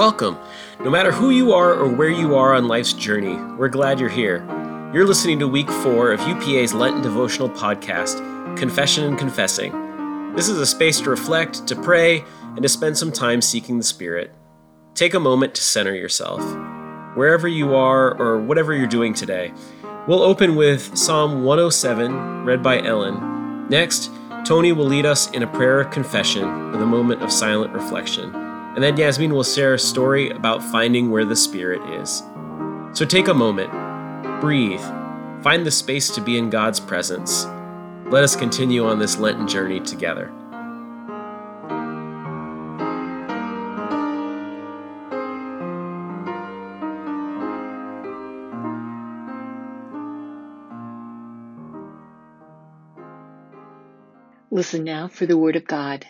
Welcome. No matter who you are or where you are on life's journey, we're glad you're here. You're listening to week four of UPA's Lenten devotional podcast, Confession and Confessing. This is a space to reflect, to pray, and to spend some time seeking the Spirit. Take a moment to center yourself. Wherever you are or whatever you're doing today, we'll open with Psalm 107, read by Ellen. Next, Tony will lead us in a prayer of confession with a moment of silent reflection. And then Yasmin will share a story about finding where the Spirit is. So take a moment, breathe, find the space to be in God's presence. Let us continue on this Lenten journey together. Listen now for the Word of God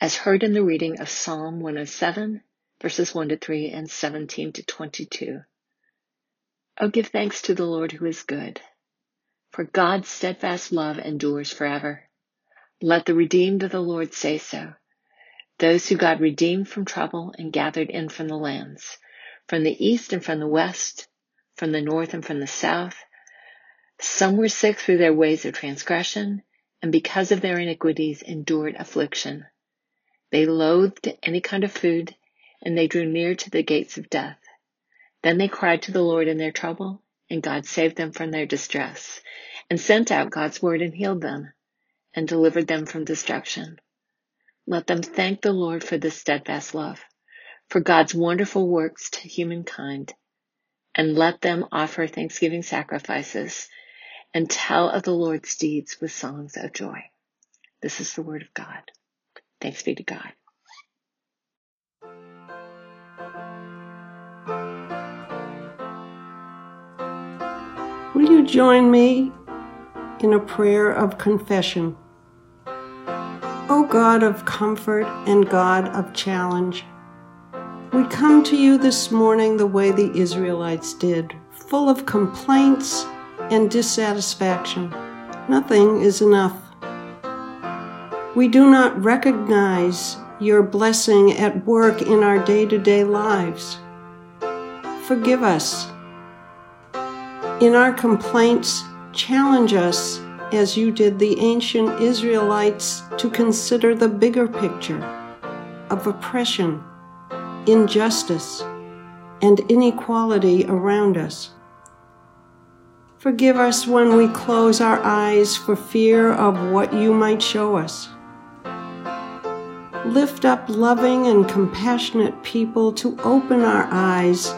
as heard in the reading of Psalm 107, verses 1 to 3 and 17 to 22. Oh, give thanks to the Lord who is good, for God's steadfast love endures forever. Let the redeemed of the Lord say so, those who God redeemed from trouble and gathered in from the lands, from the east and from the west, from the north and from the south. Some were sick through their ways of transgression, and because of their iniquities endured affliction. They loathed any kind of food, and they drew near to the gates of death. Then they cried to the Lord in their trouble, and God saved them from their distress, and sent out God's word and healed them, and delivered them from destruction. Let them thank the Lord for this steadfast love, for God's wonderful works to humankind, and let them offer thanksgiving sacrifices and tell of the Lord's deeds with songs of joy. This is the word of God. Thanks be to God. Will you join me in a prayer of confession? O God of comfort and God of challenge, we come to you this morning the way the Israelites did, full of complaints and dissatisfaction. Nothing is enough we do not recognize your blessing at work in our day to day lives. Forgive us. In our complaints, challenge us as you did the ancient Israelites to consider the bigger picture of oppression, injustice, and inequality around us. Forgive us when we close our eyes for fear of what you might show us lift up loving and compassionate people to open our eyes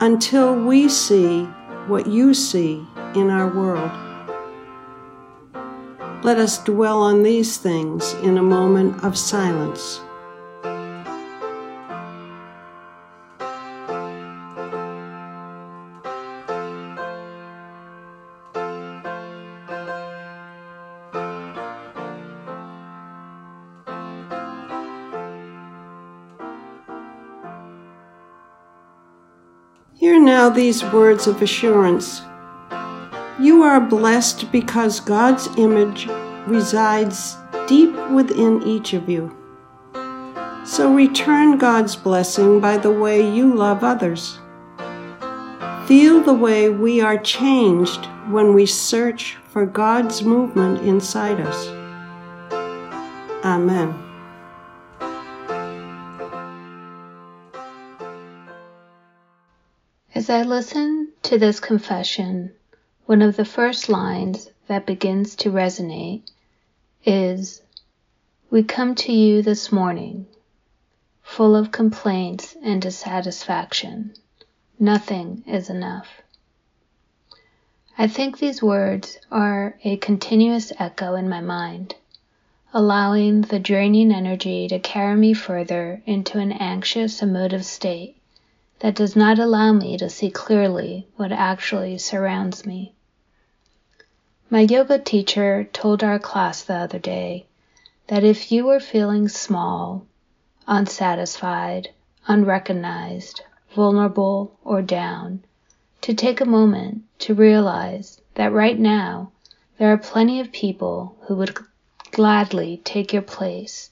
until we see what you see in our world. Let us dwell on these things in a moment of silence. Hear now these words of assurance. You are blessed because God's image resides deep within each of you. So return God's blessing by the way you love others. Feel the way we are changed when we search for God's movement inside us. Amen. As I listen to this confession, one of the first lines that begins to resonate is We come to you this morning, full of complaints and dissatisfaction. Nothing is enough. I think these words are a continuous echo in my mind, allowing the draining energy to carry me further into an anxious emotive state that does not allow me to see clearly what actually surrounds me. My yoga teacher told our class the other day that if you are feeling small, unsatisfied, unrecognized, vulnerable, or down, to take a moment to realize that right now there are plenty of people who would gladly take your place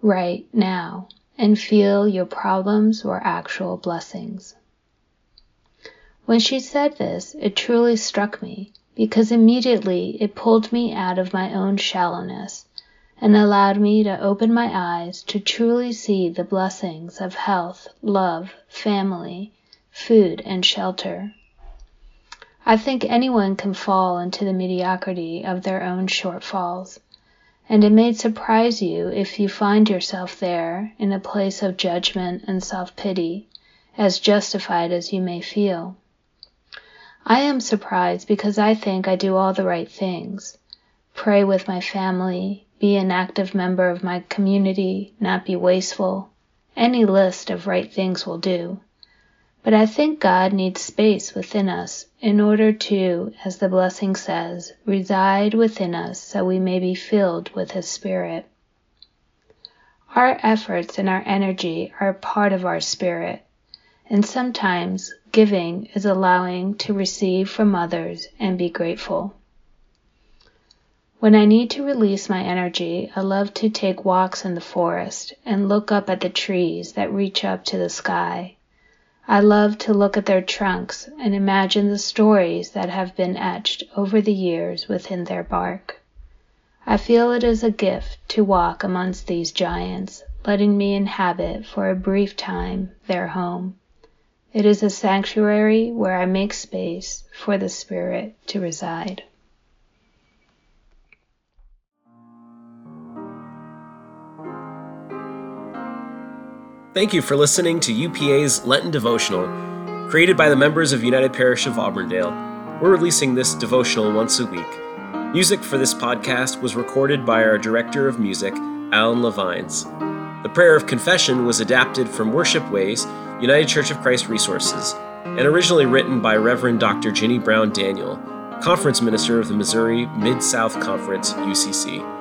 right now and feel your problems were actual blessings. When she said this, it truly struck me because immediately it pulled me out of my own shallowness and allowed me to open my eyes to truly see the blessings of health, love, family, food, and shelter. I think anyone can fall into the mediocrity of their own shortfalls, and it may surprise you if you find yourself there in a place of judgment and self pity, as justified as you may feel. I am surprised because I think I do all the right things pray with my family, be an active member of my community, not be wasteful. Any list of right things will do. But I think God needs space within us in order to, as the blessing says, reside within us so we may be filled with His Spirit. Our efforts and our energy are part of our spirit, and sometimes giving is allowing to receive from others and be grateful. When I need to release my energy, I love to take walks in the forest and look up at the trees that reach up to the sky. I love to look at their trunks and imagine the stories that have been etched over the years within their bark. I feel it is a gift to walk amongst these giants, letting me inhabit for a brief time their home. It is a sanctuary where I make space for the Spirit to reside. Thank you for listening to UPA's Lenten Devotional, created by the members of United Parish of Auburndale. We're releasing this devotional once a week. Music for this podcast was recorded by our Director of Music, Alan Levines. The prayer of confession was adapted from Worship Ways, United Church of Christ Resources, and originally written by Reverend Dr. Ginny Brown Daniel, Conference Minister of the Missouri Mid South Conference, UCC.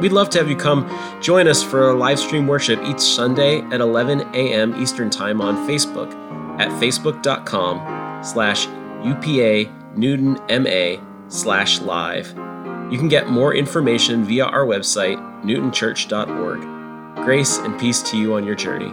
We'd love to have you come join us for a live stream worship each Sunday at 11 a.m. Eastern Time on Facebook at facebook.com slash UPA Newton MA slash live. You can get more information via our website, newtonchurch.org. Grace and peace to you on your journey.